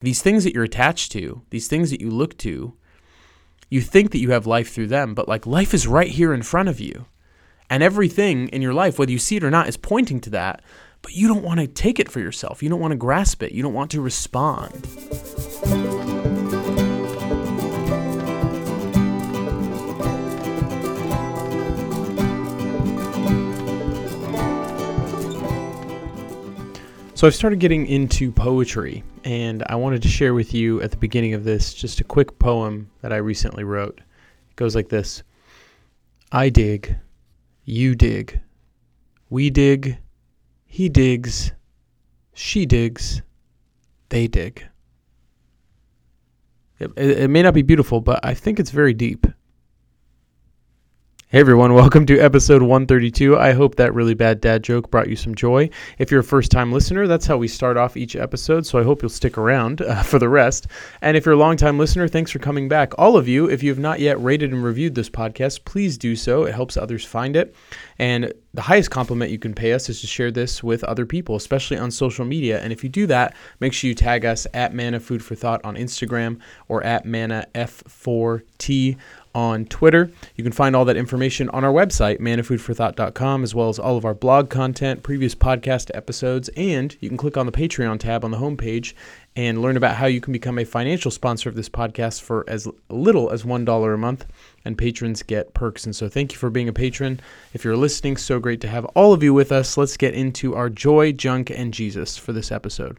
these things that you're attached to, these things that you look to, you think that you have life through them, but like life is right here in front of you. And everything in your life, whether you see it or not, is pointing to that, but you don't want to take it for yourself. You don't want to grasp it. You don't want to respond. So I've started getting into poetry, and I wanted to share with you at the beginning of this just a quick poem that I recently wrote. It goes like this I dig, you dig, we dig, he digs, she digs, they dig. It, it, may not be beautiful, but I think it's very deep. Hey everyone, welcome to episode 132. I hope that really bad dad joke brought you some joy. If you're a first time listener, that's how we start off each episode, so I hope you'll stick around uh, for the rest. And if you're a long time listener, thanks for coming back. All of you, if you have not yet rated and reviewed this podcast, please do so. It helps others find it. And the highest compliment you can pay us is to share this with other people, especially on social media. And if you do that, make sure you tag us at Manna Food for Thought on Instagram or at Manna F4T on Twitter. You can find all that information on our website, mannafoodforthought.com, as well as all of our blog content, previous podcast episodes, and you can click on the Patreon tab on the homepage and learn about how you can become a financial sponsor of this podcast for as little as $1 a month. And patrons get perks. And so thank you for being a patron. If you're listening, so great to have all of you with us. Let's get into our joy, junk, and Jesus for this episode.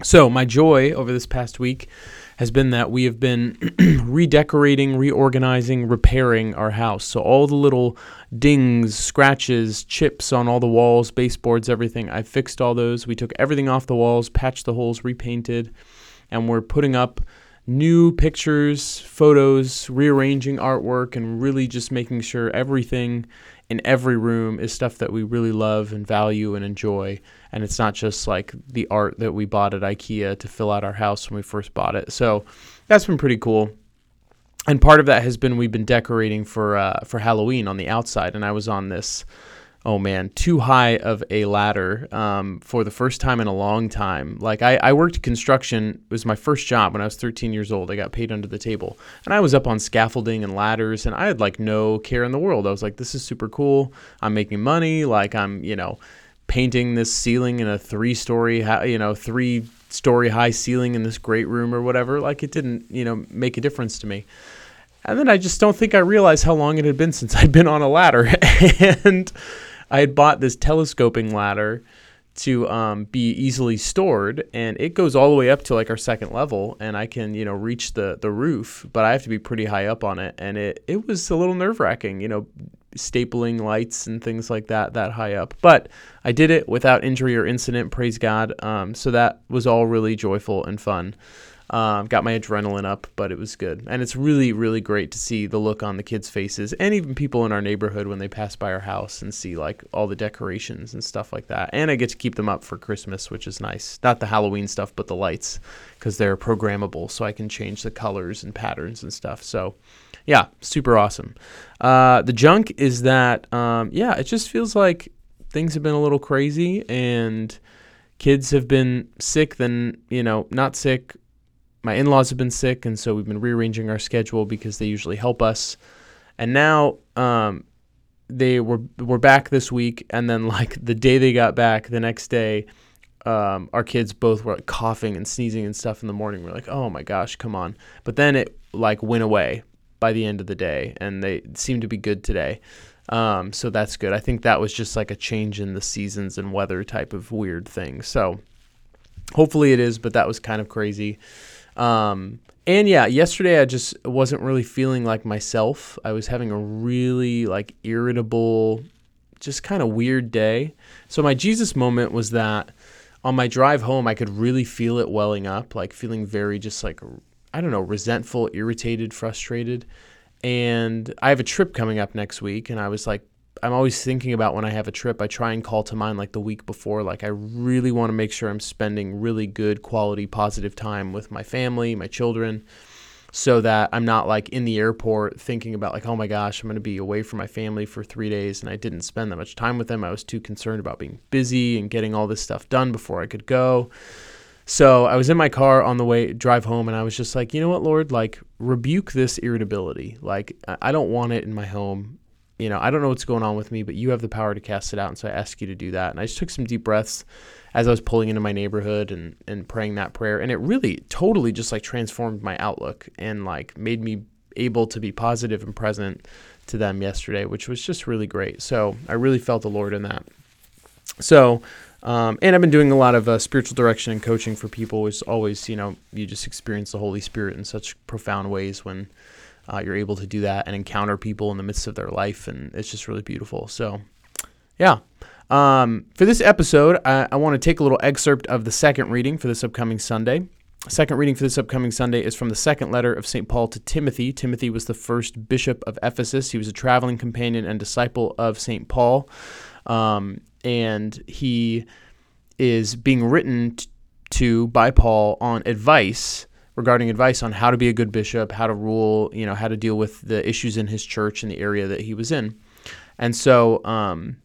So, my joy over this past week has been that we have been redecorating, reorganizing, repairing our house. So, all the little dings, scratches, chips on all the walls, baseboards, everything, I fixed all those. We took everything off the walls, patched the holes, repainted, and we're putting up new pictures, photos, rearranging artwork, and really just making sure everything in every room is stuff that we really love and value and enjoy. And it's not just like the art that we bought at IKEA to fill out our house when we first bought it. So that's been pretty cool. And part of that has been we've been decorating for uh, for Halloween on the outside, and I was on this oh man, too high of a ladder um, for the first time in a long time. Like I, I worked construction. It was my first job when I was 13 years old. I got paid under the table, and I was up on scaffolding and ladders, and I had like no care in the world. I was like, this is super cool. I'm making money. Like I'm, you know, painting this ceiling in a three-story, you know, three story high ceiling in this great room or whatever. Like it didn't, you know, make a difference to me. And then I just don't think I realized how long it had been since I'd been on a ladder. and I had bought this telescoping ladder to um, be easily stored, and it goes all the way up to like our second level, and I can you know reach the the roof, but I have to be pretty high up on it, and it it was a little nerve wracking, you know, stapling lights and things like that that high up. But I did it without injury or incident, praise God. Um, so that was all really joyful and fun. Um, got my adrenaline up, but it was good. And it's really, really great to see the look on the kids' faces and even people in our neighborhood when they pass by our house and see like all the decorations and stuff like that. And I get to keep them up for Christmas, which is nice. Not the Halloween stuff, but the lights because they're programmable so I can change the colors and patterns and stuff. So, yeah, super awesome. Uh, the junk is that, um, yeah, it just feels like things have been a little crazy and kids have been sick, then, you know, not sick. My in-laws have been sick and so we've been rearranging our schedule because they usually help us. And now um, they were were back this week and then like the day they got back the next day um, our kids both were like coughing and sneezing and stuff in the morning. We're like oh my gosh come on. But then it like went away by the end of the day and they seem to be good today um, so that's good i think that was just like a change in the seasons and weather type of weird thing so hopefully it is but that was kind of crazy um, and yeah, yesterday I just wasn't really feeling like myself. I was having a really like irritable, just kind of weird day. So my Jesus moment was that on my drive home, I could really feel it welling up, like feeling very just like, I don't know, resentful, irritated, frustrated. And I have a trip coming up next week, and I was like I'm always thinking about when I have a trip, I try and call to mind like the week before. Like, I really want to make sure I'm spending really good, quality, positive time with my family, my children, so that I'm not like in the airport thinking about, like, oh my gosh, I'm going to be away from my family for three days and I didn't spend that much time with them. I was too concerned about being busy and getting all this stuff done before I could go. So I was in my car on the way drive home, and I was just like, you know what, Lord, like rebuke this irritability. Like I don't want it in my home. You know, I don't know what's going on with me, but you have the power to cast it out, and so I ask you to do that. And I just took some deep breaths as I was pulling into my neighborhood and and praying that prayer, and it really totally just like transformed my outlook and like made me able to be positive and present to them yesterday, which was just really great. So I really felt the Lord in that. So um, and I've been doing a lot of uh, spiritual direction and coaching for people. It's always, you know, you just experience the Holy Spirit in such profound ways when uh, you're able to do that and encounter people in the midst of their life, and it's just really beautiful. So, yeah. Um, for this episode, I, I want to take a little excerpt of the second reading for this upcoming Sunday. Second reading for this upcoming Sunday is from the second letter of St. Paul to Timothy. Timothy was the first bishop of Ephesus. He was a traveling companion and disciple of St. Paul. Um, and he is being written t- to by Paul on advice regarding advice on how to be a good bishop, how to rule, you know, how to deal with the issues in his church and the area that he was in. And so, um,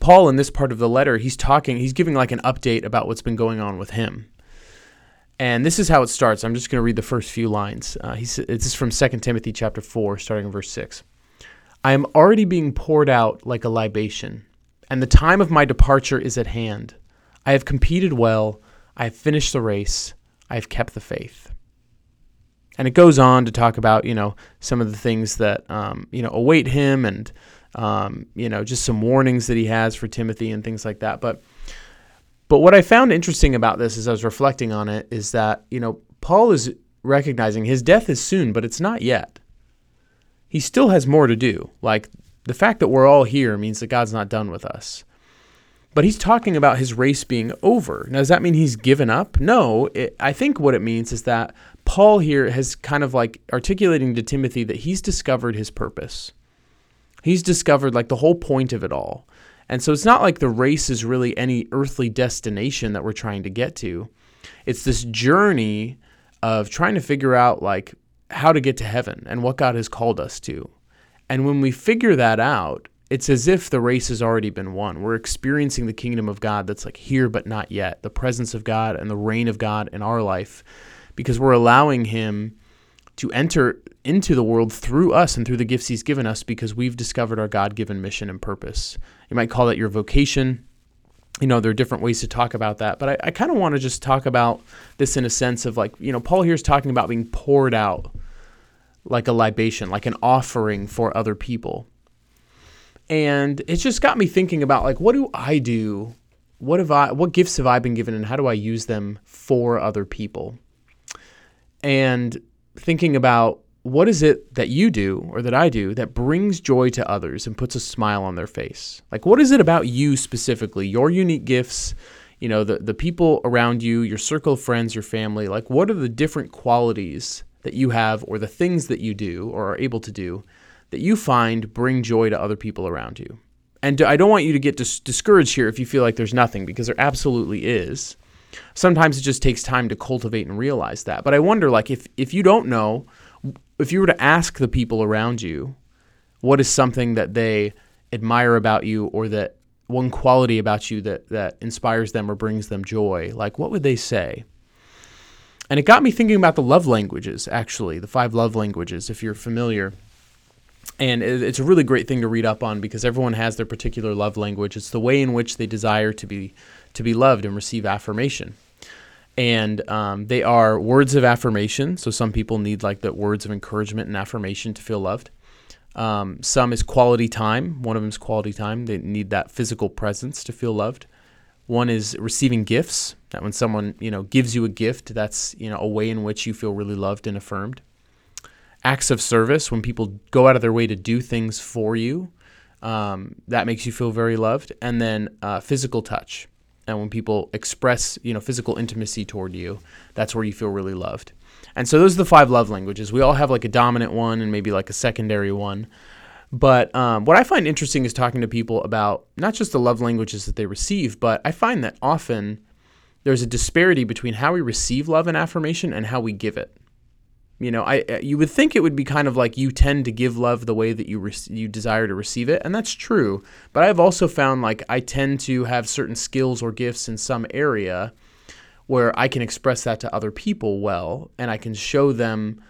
Paul, in this part of the letter, he's talking, he's giving like an update about what's been going on with him. And this is how it starts. I'm just going to read the first few lines. Uh, this is from 2 Timothy chapter 4, starting in verse 6. I am already being poured out like a libation and the time of my departure is at hand. I have competed well, I have finished the race, I have kept the faith. And it goes on to talk about, you know, some of the things that, um, you know, await him and, um, you know, just some warnings that he has for Timothy and things like that. But, but what I found interesting about this as I was reflecting on it is that, you know, Paul is recognizing his death is soon, but it's not yet. He still has more to do. Like the fact that we're all here means that God's not done with us. But he's talking about his race being over. Now, does that mean he's given up? No. It, I think what it means is that Paul here has kind of like articulating to Timothy that he's discovered his purpose. He's discovered like the whole point of it all. And so it's not like the race is really any earthly destination that we're trying to get to. It's this journey of trying to figure out like how to get to heaven and what God has called us to. And when we figure that out, it's as if the race has already been won. We're experiencing the kingdom of God that's like here but not yet, the presence of God and the reign of God in our life, because we're allowing Him to enter into the world through us and through the gifts He's given us because we've discovered our God given mission and purpose. You might call that your vocation. You know, there are different ways to talk about that, but I, I kind of want to just talk about this in a sense of like, you know, Paul here is talking about being poured out like a libation, like an offering for other people. And it just got me thinking about like what do I do? What have I what gifts have I been given and how do I use them for other people? And thinking about what is it that you do or that I do that brings joy to others and puts a smile on their face? Like what is it about you specifically, your unique gifts, you know, the the people around you, your circle of friends, your family, like what are the different qualities that you have or the things that you do or are able to do that you find bring joy to other people around you. And I don't want you to get dis- discouraged here if you feel like there's nothing, because there absolutely is. Sometimes it just takes time to cultivate and realize that. But I wonder, like, if if you don't know, if you were to ask the people around you, what is something that they admire about you, or that one quality about you that that inspires them or brings them joy, like what would they say? And it got me thinking about the love languages, actually, the five love languages, if you're familiar. And it's a really great thing to read up on because everyone has their particular love language. It's the way in which they desire to be to be loved and receive affirmation. And um, they are words of affirmation. So some people need like the words of encouragement and affirmation to feel loved. Um, some is quality time. One of them is quality time. They need that physical presence to feel loved. One is receiving gifts. That when someone you know gives you a gift, that's you know a way in which you feel really loved and affirmed. Acts of service, when people go out of their way to do things for you, um, that makes you feel very loved. And then uh, physical touch, and when people express you know physical intimacy toward you, that's where you feel really loved. And so those are the five love languages. We all have like a dominant one and maybe like a secondary one. But um, what I find interesting is talking to people about not just the love languages that they receive, but I find that often there's a disparity between how we receive love and affirmation and how we give it. You know, I you would think it would be kind of like you tend to give love the way that you re- you desire to receive it, and that's true. But I've also found like I tend to have certain skills or gifts in some area where I can express that to other people well and I can show them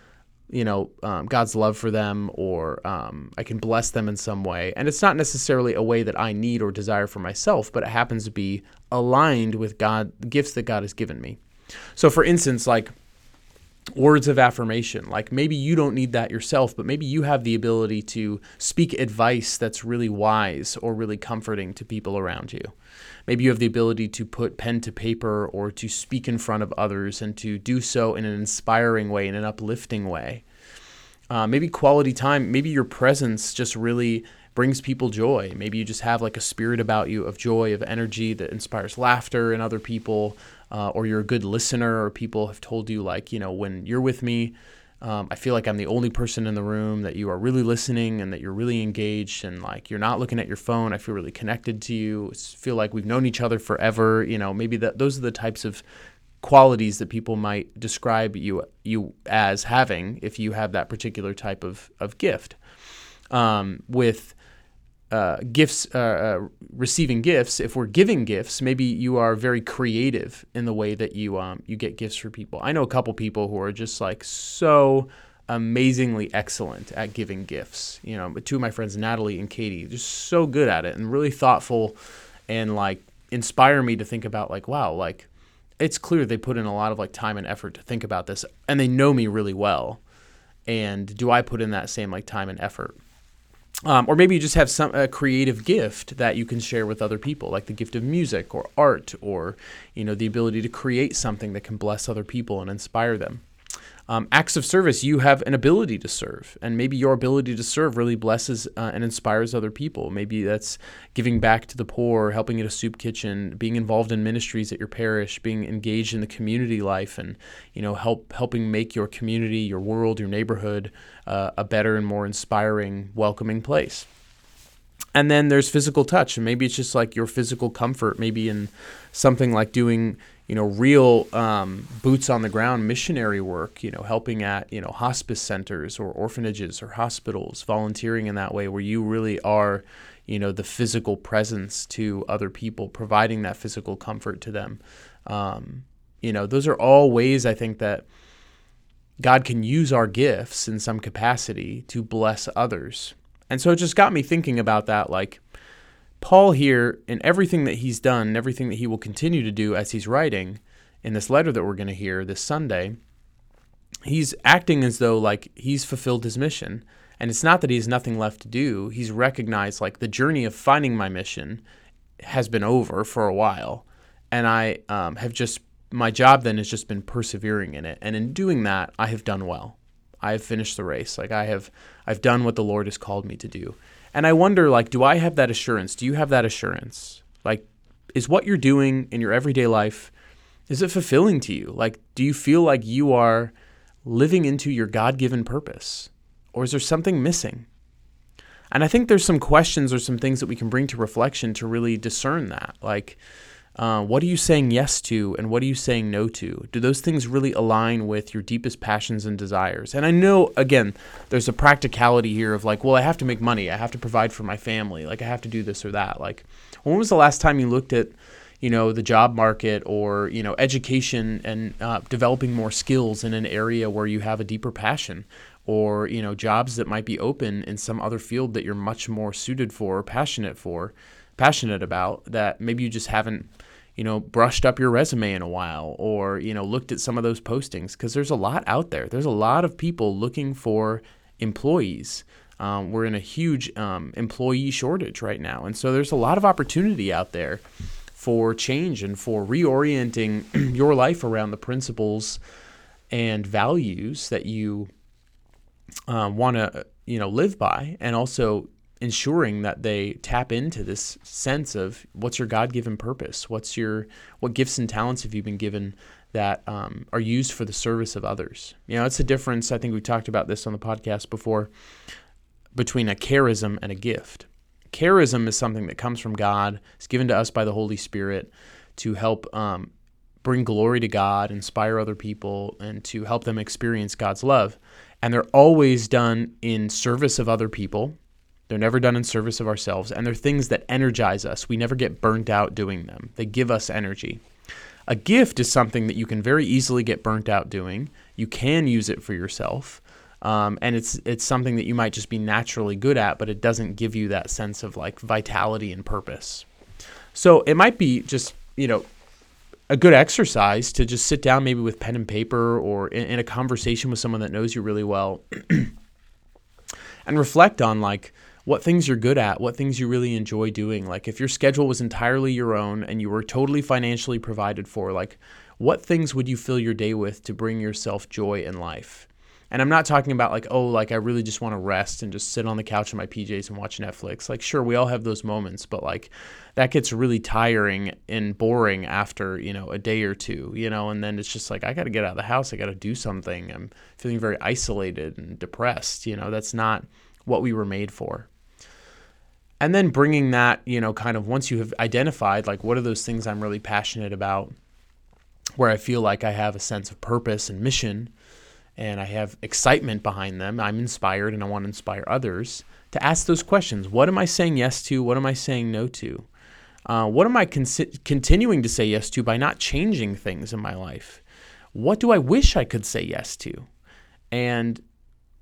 you know um, God's love for them or um, I can bless them in some way. And it's not necessarily a way that I need or desire for myself but it happens to be aligned with God gifts that God has given me. So for instance like words of affirmation. Like maybe you don't need that yourself, but maybe you have the ability to speak advice that's really wise or really comforting to people around you. Maybe you have the ability to put pen to paper or to speak in front of others and to do so in an inspiring way, in an uplifting way. Uh, maybe quality time, maybe your presence just really brings people joy. Maybe you just have like a spirit about you of joy, of energy that inspires laughter in other people, uh, or you're a good listener, or people have told you, like, you know, when you're with me, um, I feel like I'm the only person in the room that you are really listening and that you're really engaged and like you're not looking at your phone. I feel really connected to you. I feel like we've known each other forever. You know, maybe that those are the types of qualities that people might describe you you as having if you have that particular type of of gift. Um, with uh, gifts, uh, uh, receiving gifts, if we're giving gifts, maybe you are very creative in the way that you um, you get gifts for people. I know a couple people who are just like so amazingly excellent at giving gifts. You know, two of my friends, Natalie and Katie, just so good at it and really thoughtful, and like inspire me to think about like, wow, like it's clear they put in a lot of like time and effort to think about this, and they know me really well. And do I put in that same like time and effort? Um, or maybe you just have some a creative gift that you can share with other people, like the gift of music or art, or you know the ability to create something that can bless other people and inspire them. Um, acts of service, you have an ability to serve, and maybe your ability to serve really blesses uh, and inspires other people. Maybe that's giving back to the poor, helping at a soup kitchen, being involved in ministries at your parish, being engaged in the community life, and you know help helping make your community, your world, your neighborhood uh, a better and more inspiring, welcoming place. And then there's physical touch, and maybe it's just like your physical comfort, maybe in something like doing you know, real um, boots on the ground missionary work, you know, helping at, you know, hospice centers or orphanages or hospitals, volunteering in that way where you really are, you know, the physical presence to other people, providing that physical comfort to them. Um, you know, those are all ways I think that God can use our gifts in some capacity to bless others. And so it just got me thinking about that like, Paul here, in everything that he's done, everything that he will continue to do as he's writing in this letter that we're going to hear this Sunday, he's acting as though like he's fulfilled his mission. And it's not that he has nothing left to do. He's recognized like the journey of finding my mission has been over for a while. And I um, have just, my job then has just been persevering in it. And in doing that, I have done well. I have finished the race. Like I have, I've done what the Lord has called me to do. And I wonder, like, do I have that assurance? Do you have that assurance? Like, is what you're doing in your everyday life, is it fulfilling to you? Like, do you feel like you are living into your God given purpose? Or is there something missing? And I think there's some questions or some things that we can bring to reflection to really discern that. Like, uh, what are you saying yes to and what are you saying no to? Do those things really align with your deepest passions and desires? And I know, again, there's a practicality here of like, well, I have to make money. I have to provide for my family. Like, I have to do this or that. Like, when was the last time you looked at, you know, the job market or, you know, education and uh, developing more skills in an area where you have a deeper passion? Or, you know, jobs that might be open in some other field that you're much more suited for or passionate for, passionate about that maybe you just haven't you know, brushed up your resume in a while or, you know, looked at some of those postings because there's a lot out there. There's a lot of people looking for employees. Um, we're in a huge um, employee shortage right now. And so there's a lot of opportunity out there for change and for reorienting your life around the principles and values that you um, want to, you know, live by and also ensuring that they tap into this sense of what's your God-given purpose, what's your what gifts and talents have you been given that um, are used for the service of others. You know, it's a difference. I think we talked about this on the podcast before between a charism and a gift. Charism is something that comes from God. It's given to us by the Holy Spirit to help um, bring glory to God, inspire other people, and to help them experience God's love. And they're always done in service of other people they're never done in service of ourselves, and they're things that energize us. We never get burnt out doing them. They give us energy. A gift is something that you can very easily get burnt out doing. You can use it for yourself. Um, and it's it's something that you might just be naturally good at, but it doesn't give you that sense of like vitality and purpose. So it might be just you know a good exercise to just sit down maybe with pen and paper or in, in a conversation with someone that knows you really well and reflect on like what things you're good at, what things you really enjoy doing. Like if your schedule was entirely your own and you were totally financially provided for, like what things would you fill your day with to bring yourself joy in life? And I'm not talking about like, oh, like I really just want to rest and just sit on the couch in my PJs and watch Netflix. Like, sure, we all have those moments, but like that gets really tiring and boring after, you know, a day or two, you know, and then it's just like, I got to get out of the house. I got to do something. I'm feeling very isolated and depressed. You know, that's not what we were made for. And then bringing that, you know, kind of once you have identified, like, what are those things I'm really passionate about, where I feel like I have a sense of purpose and mission and I have excitement behind them, I'm inspired and I want to inspire others to ask those questions. What am I saying yes to? What am I saying no to? Uh, what am I con- continuing to say yes to by not changing things in my life? What do I wish I could say yes to? And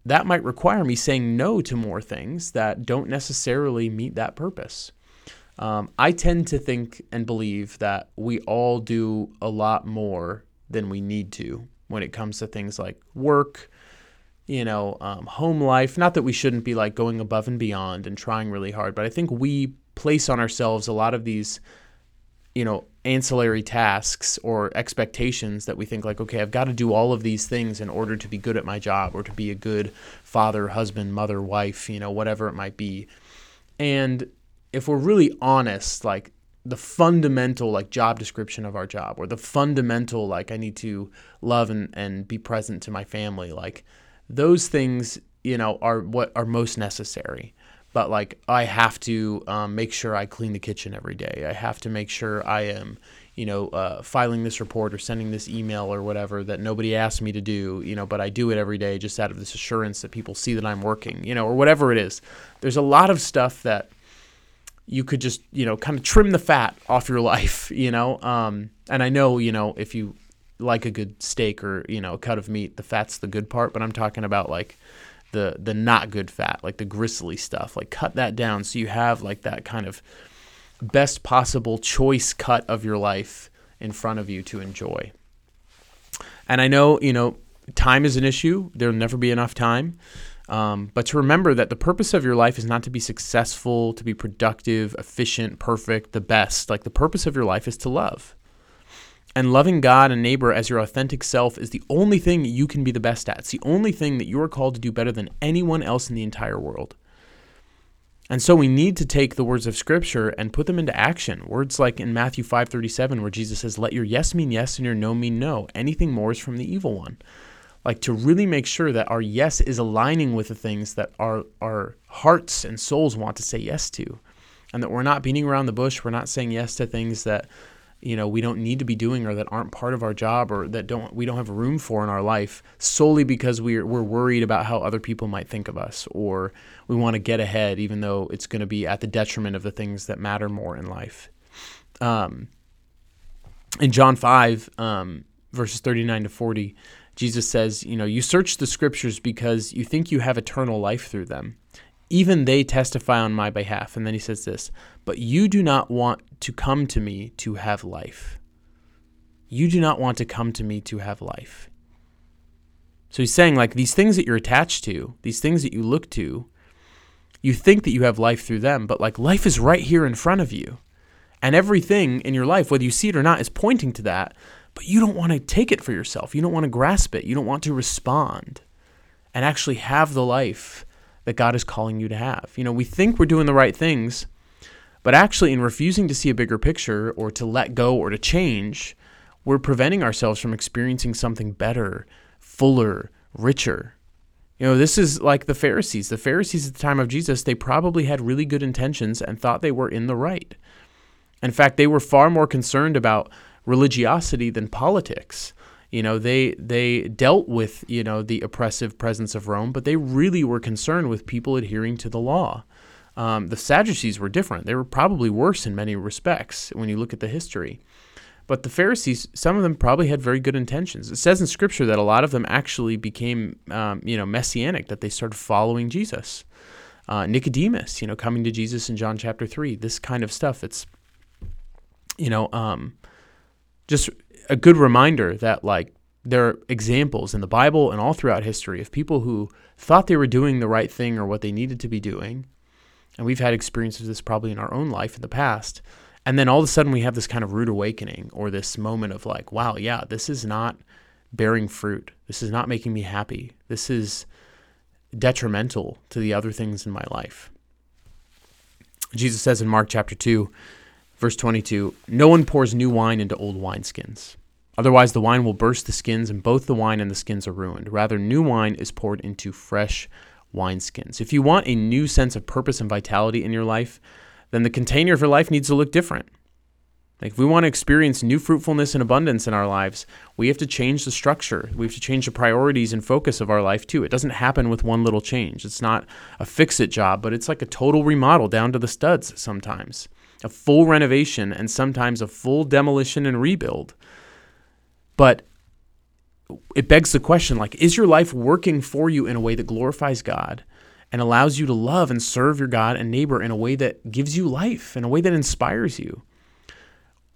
that might require me saying no to more things that don't necessarily meet that purpose. Um, I tend to think and believe that we all do a lot more than we need to when it comes to things like work, you know, um, home life. Not that we shouldn't be like going above and beyond and trying really hard, but I think we place on ourselves a lot of these, you know, ancillary tasks or expectations that we think like, okay, I've got to do all of these things in order to be good at my job or to be a good father, husband, mother, wife, you know, whatever it might be. And if we're really honest, like the fundamental like job description of our job or the fundamental like I need to love and, and be present to my family like those things you know are what are most necessary but like I have to um, make sure I clean the kitchen every day. I have to make sure I am you know uh, filing this report or sending this email or whatever that nobody asked me to do you know but I do it every day just out of this assurance that people see that I'm working you know or whatever it is. There's a lot of stuff that you could just you know kind of trim the fat off your life you know? Um, and i know you know if you like a good steak or you know a cut of meat the fat's the good part but i'm talking about like the the not good fat like the gristly stuff like cut that down so you have like that kind of best possible choice cut of your life in front of you to enjoy and i know you know time is an issue there'll never be enough time um, but to remember that the purpose of your life is not to be successful, to be productive, efficient, perfect, the best. Like the purpose of your life is to love. And loving God and neighbor as your authentic self is the only thing you can be the best at. It's the only thing that you are called to do better than anyone else in the entire world. And so we need to take the words of scripture and put them into action. Words like in Matthew 5:37 where Jesus says, "Let your yes mean yes and your no mean no. Anything more is from the evil one." like to really make sure that our yes is aligning with the things that our our hearts and souls want to say yes to and that we're not beating around the bush we're not saying yes to things that you know we don't need to be doing or that aren't part of our job or that don't we don't have room for in our life solely because we're we're worried about how other people might think of us or we want to get ahead even though it's going to be at the detriment of the things that matter more in life um, in John 5 um, verses 39 to 40 Jesus says, you know, you search the scriptures because you think you have eternal life through them. Even they testify on my behalf. And then he says this, but you do not want to come to me to have life. You do not want to come to me to have life. So he's saying, like, these things that you're attached to, these things that you look to, you think that you have life through them, but like life is right here in front of you. And everything in your life, whether you see it or not, is pointing to that but you don't want to take it for yourself. You don't want to grasp it. You don't want to respond and actually have the life that God is calling you to have. You know, we think we're doing the right things, but actually, in refusing to see a bigger picture or to let go or to change, we're preventing ourselves from experiencing something better, fuller, richer. You know, this is like the Pharisees. The Pharisees at the time of Jesus, they probably had really good intentions and thought they were in the right. In fact, they were far more concerned about religiosity than politics. You know, they they dealt with you know the oppressive presence of Rome, but they really were concerned with people adhering to the law. Um, the Sadducees were different; they were probably worse in many respects when you look at the history. But the Pharisees, some of them probably had very good intentions. It says in Scripture that a lot of them actually became, um, you know, messianic, that they started following Jesus. Uh, Nicodemus, you know, coming to Jesus in John chapter three. This kind of stuff. It's, you know, um, just a good reminder that like there are examples in the Bible and all throughout history of people who thought they were doing the right thing or what they needed to be doing. And we've had experiences of this probably in our own life in the past and then all of a sudden we have this kind of rude awakening or this moment of like, wow, yeah, this is not bearing fruit. This is not making me happy. This is detrimental to the other things in my life. Jesus says in Mark chapter 2, verse 22, No one pours new wine into old wineskins. Otherwise, the wine will burst the skins, and both the wine and the skins are ruined. Rather, new wine is poured into fresh wineskins. If you want a new sense of purpose and vitality in your life, then the container of your life needs to look different. Like if we want to experience new fruitfulness and abundance in our lives, we have to change the structure. We have to change the priorities and focus of our life too. It doesn't happen with one little change. It's not a fix it job, but it's like a total remodel down to the studs sometimes. A full renovation and sometimes a full demolition and rebuild. But it begs the question like is your life working for you in a way that glorifies God? and allows you to love and serve your God and neighbor in a way that gives you life, in a way that inspires you?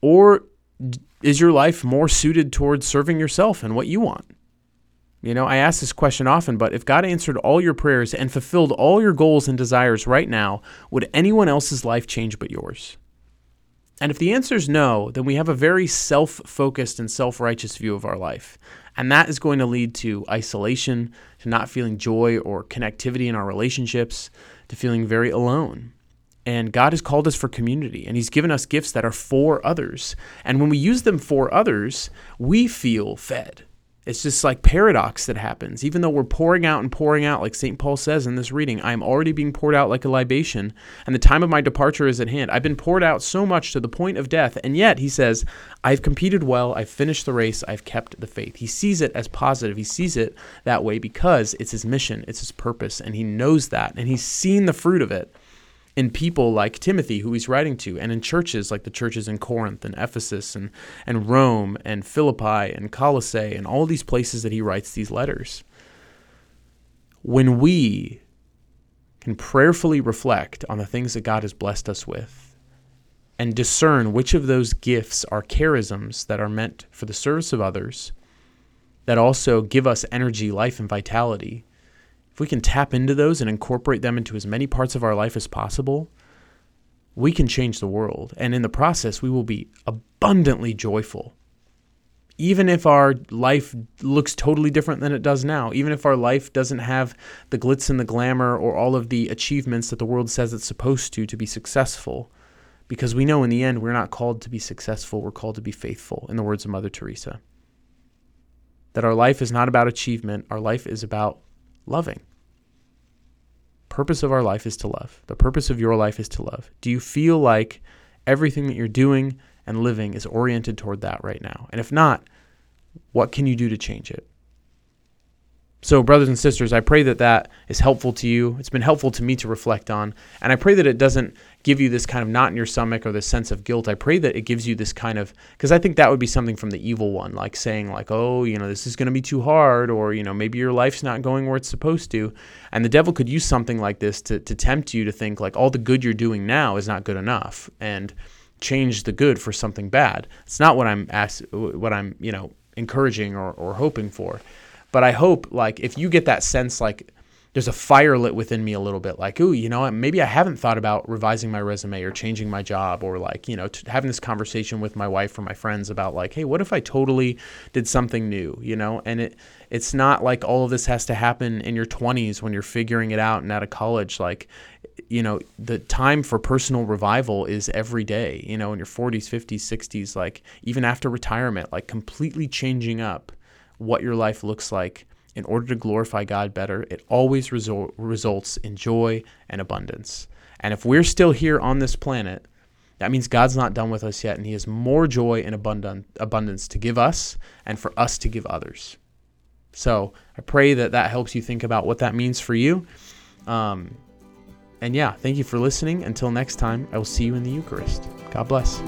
Or is your life more suited towards serving yourself and what you want? You know, I ask this question often, but if God answered all your prayers and fulfilled all your goals and desires right now, would anyone else's life change but yours? And if the answer is no, then we have a very self focused and self righteous view of our life. And that is going to lead to isolation, to not feeling joy or connectivity in our relationships, to feeling very alone. And God has called us for community, and He's given us gifts that are for others. And when we use them for others, we feel fed. It's just like paradox that happens. Even though we're pouring out and pouring out, like St. Paul says in this reading, I am already being poured out like a libation, and the time of my departure is at hand. I've been poured out so much to the point of death, and yet, he says, I've competed well, I've finished the race, I've kept the faith. He sees it as positive. He sees it that way because it's his mission, it's his purpose, and he knows that, and he's seen the fruit of it in people like Timothy, who he's writing to, and in churches like the churches in Corinth and Ephesus and, and Rome and Philippi and Colossae and all these places that he writes these letters. When we can prayerfully reflect on the things that God has blessed us with and discern which of those gifts are charisms that are meant for the service of others, that also give us energy, life, and vitality if we can tap into those and incorporate them into as many parts of our life as possible, we can change the world. And in the process, we will be abundantly joyful. Even if our life looks totally different than it does now, even if our life doesn't have the glitz and the glamour or all of the achievements that the world says it's supposed to to be successful, because we know in the end we're not called to be successful, we're called to be faithful, in the words of Mother Teresa. That our life is not about achievement, our life is about loving. Purpose of our life is to love. The purpose of your life is to love. Do you feel like everything that you're doing and living is oriented toward that right now? And if not, what can you do to change it? So, brothers and sisters, I pray that that is helpful to you. It's been helpful to me to reflect on. And I pray that it doesn't give you this kind of knot in your stomach or this sense of guilt. I pray that it gives you this kind of, because I think that would be something from the evil one, like saying, like, oh, you know, this is going to be too hard, or, you know, maybe your life's not going where it's supposed to. And the devil could use something like this to, to tempt you to think, like, all the good you're doing now is not good enough. And, change the good for something bad. It's not what I'm ask, what I'm, you know, encouraging or, or hoping for. But I hope like if you get that sense like there's a fire lit within me a little bit like ooh you know maybe i haven't thought about revising my resume or changing my job or like you know having this conversation with my wife or my friends about like hey what if i totally did something new? You know? And it it's not like all of this has to happen in your 20s when you're figuring it out and out of college. Like you know the time for personal revival is every day you know in your 40s 50s 60s like even after retirement like completely changing up what your life looks like in order to glorify God better, it always result, results in joy and abundance. And if we're still here on this planet, that means God's not done with us yet, and He has more joy and abundant, abundance to give us and for us to give others. So I pray that that helps you think about what that means for you. Um, and yeah, thank you for listening. Until next time, I will see you in the Eucharist. God bless.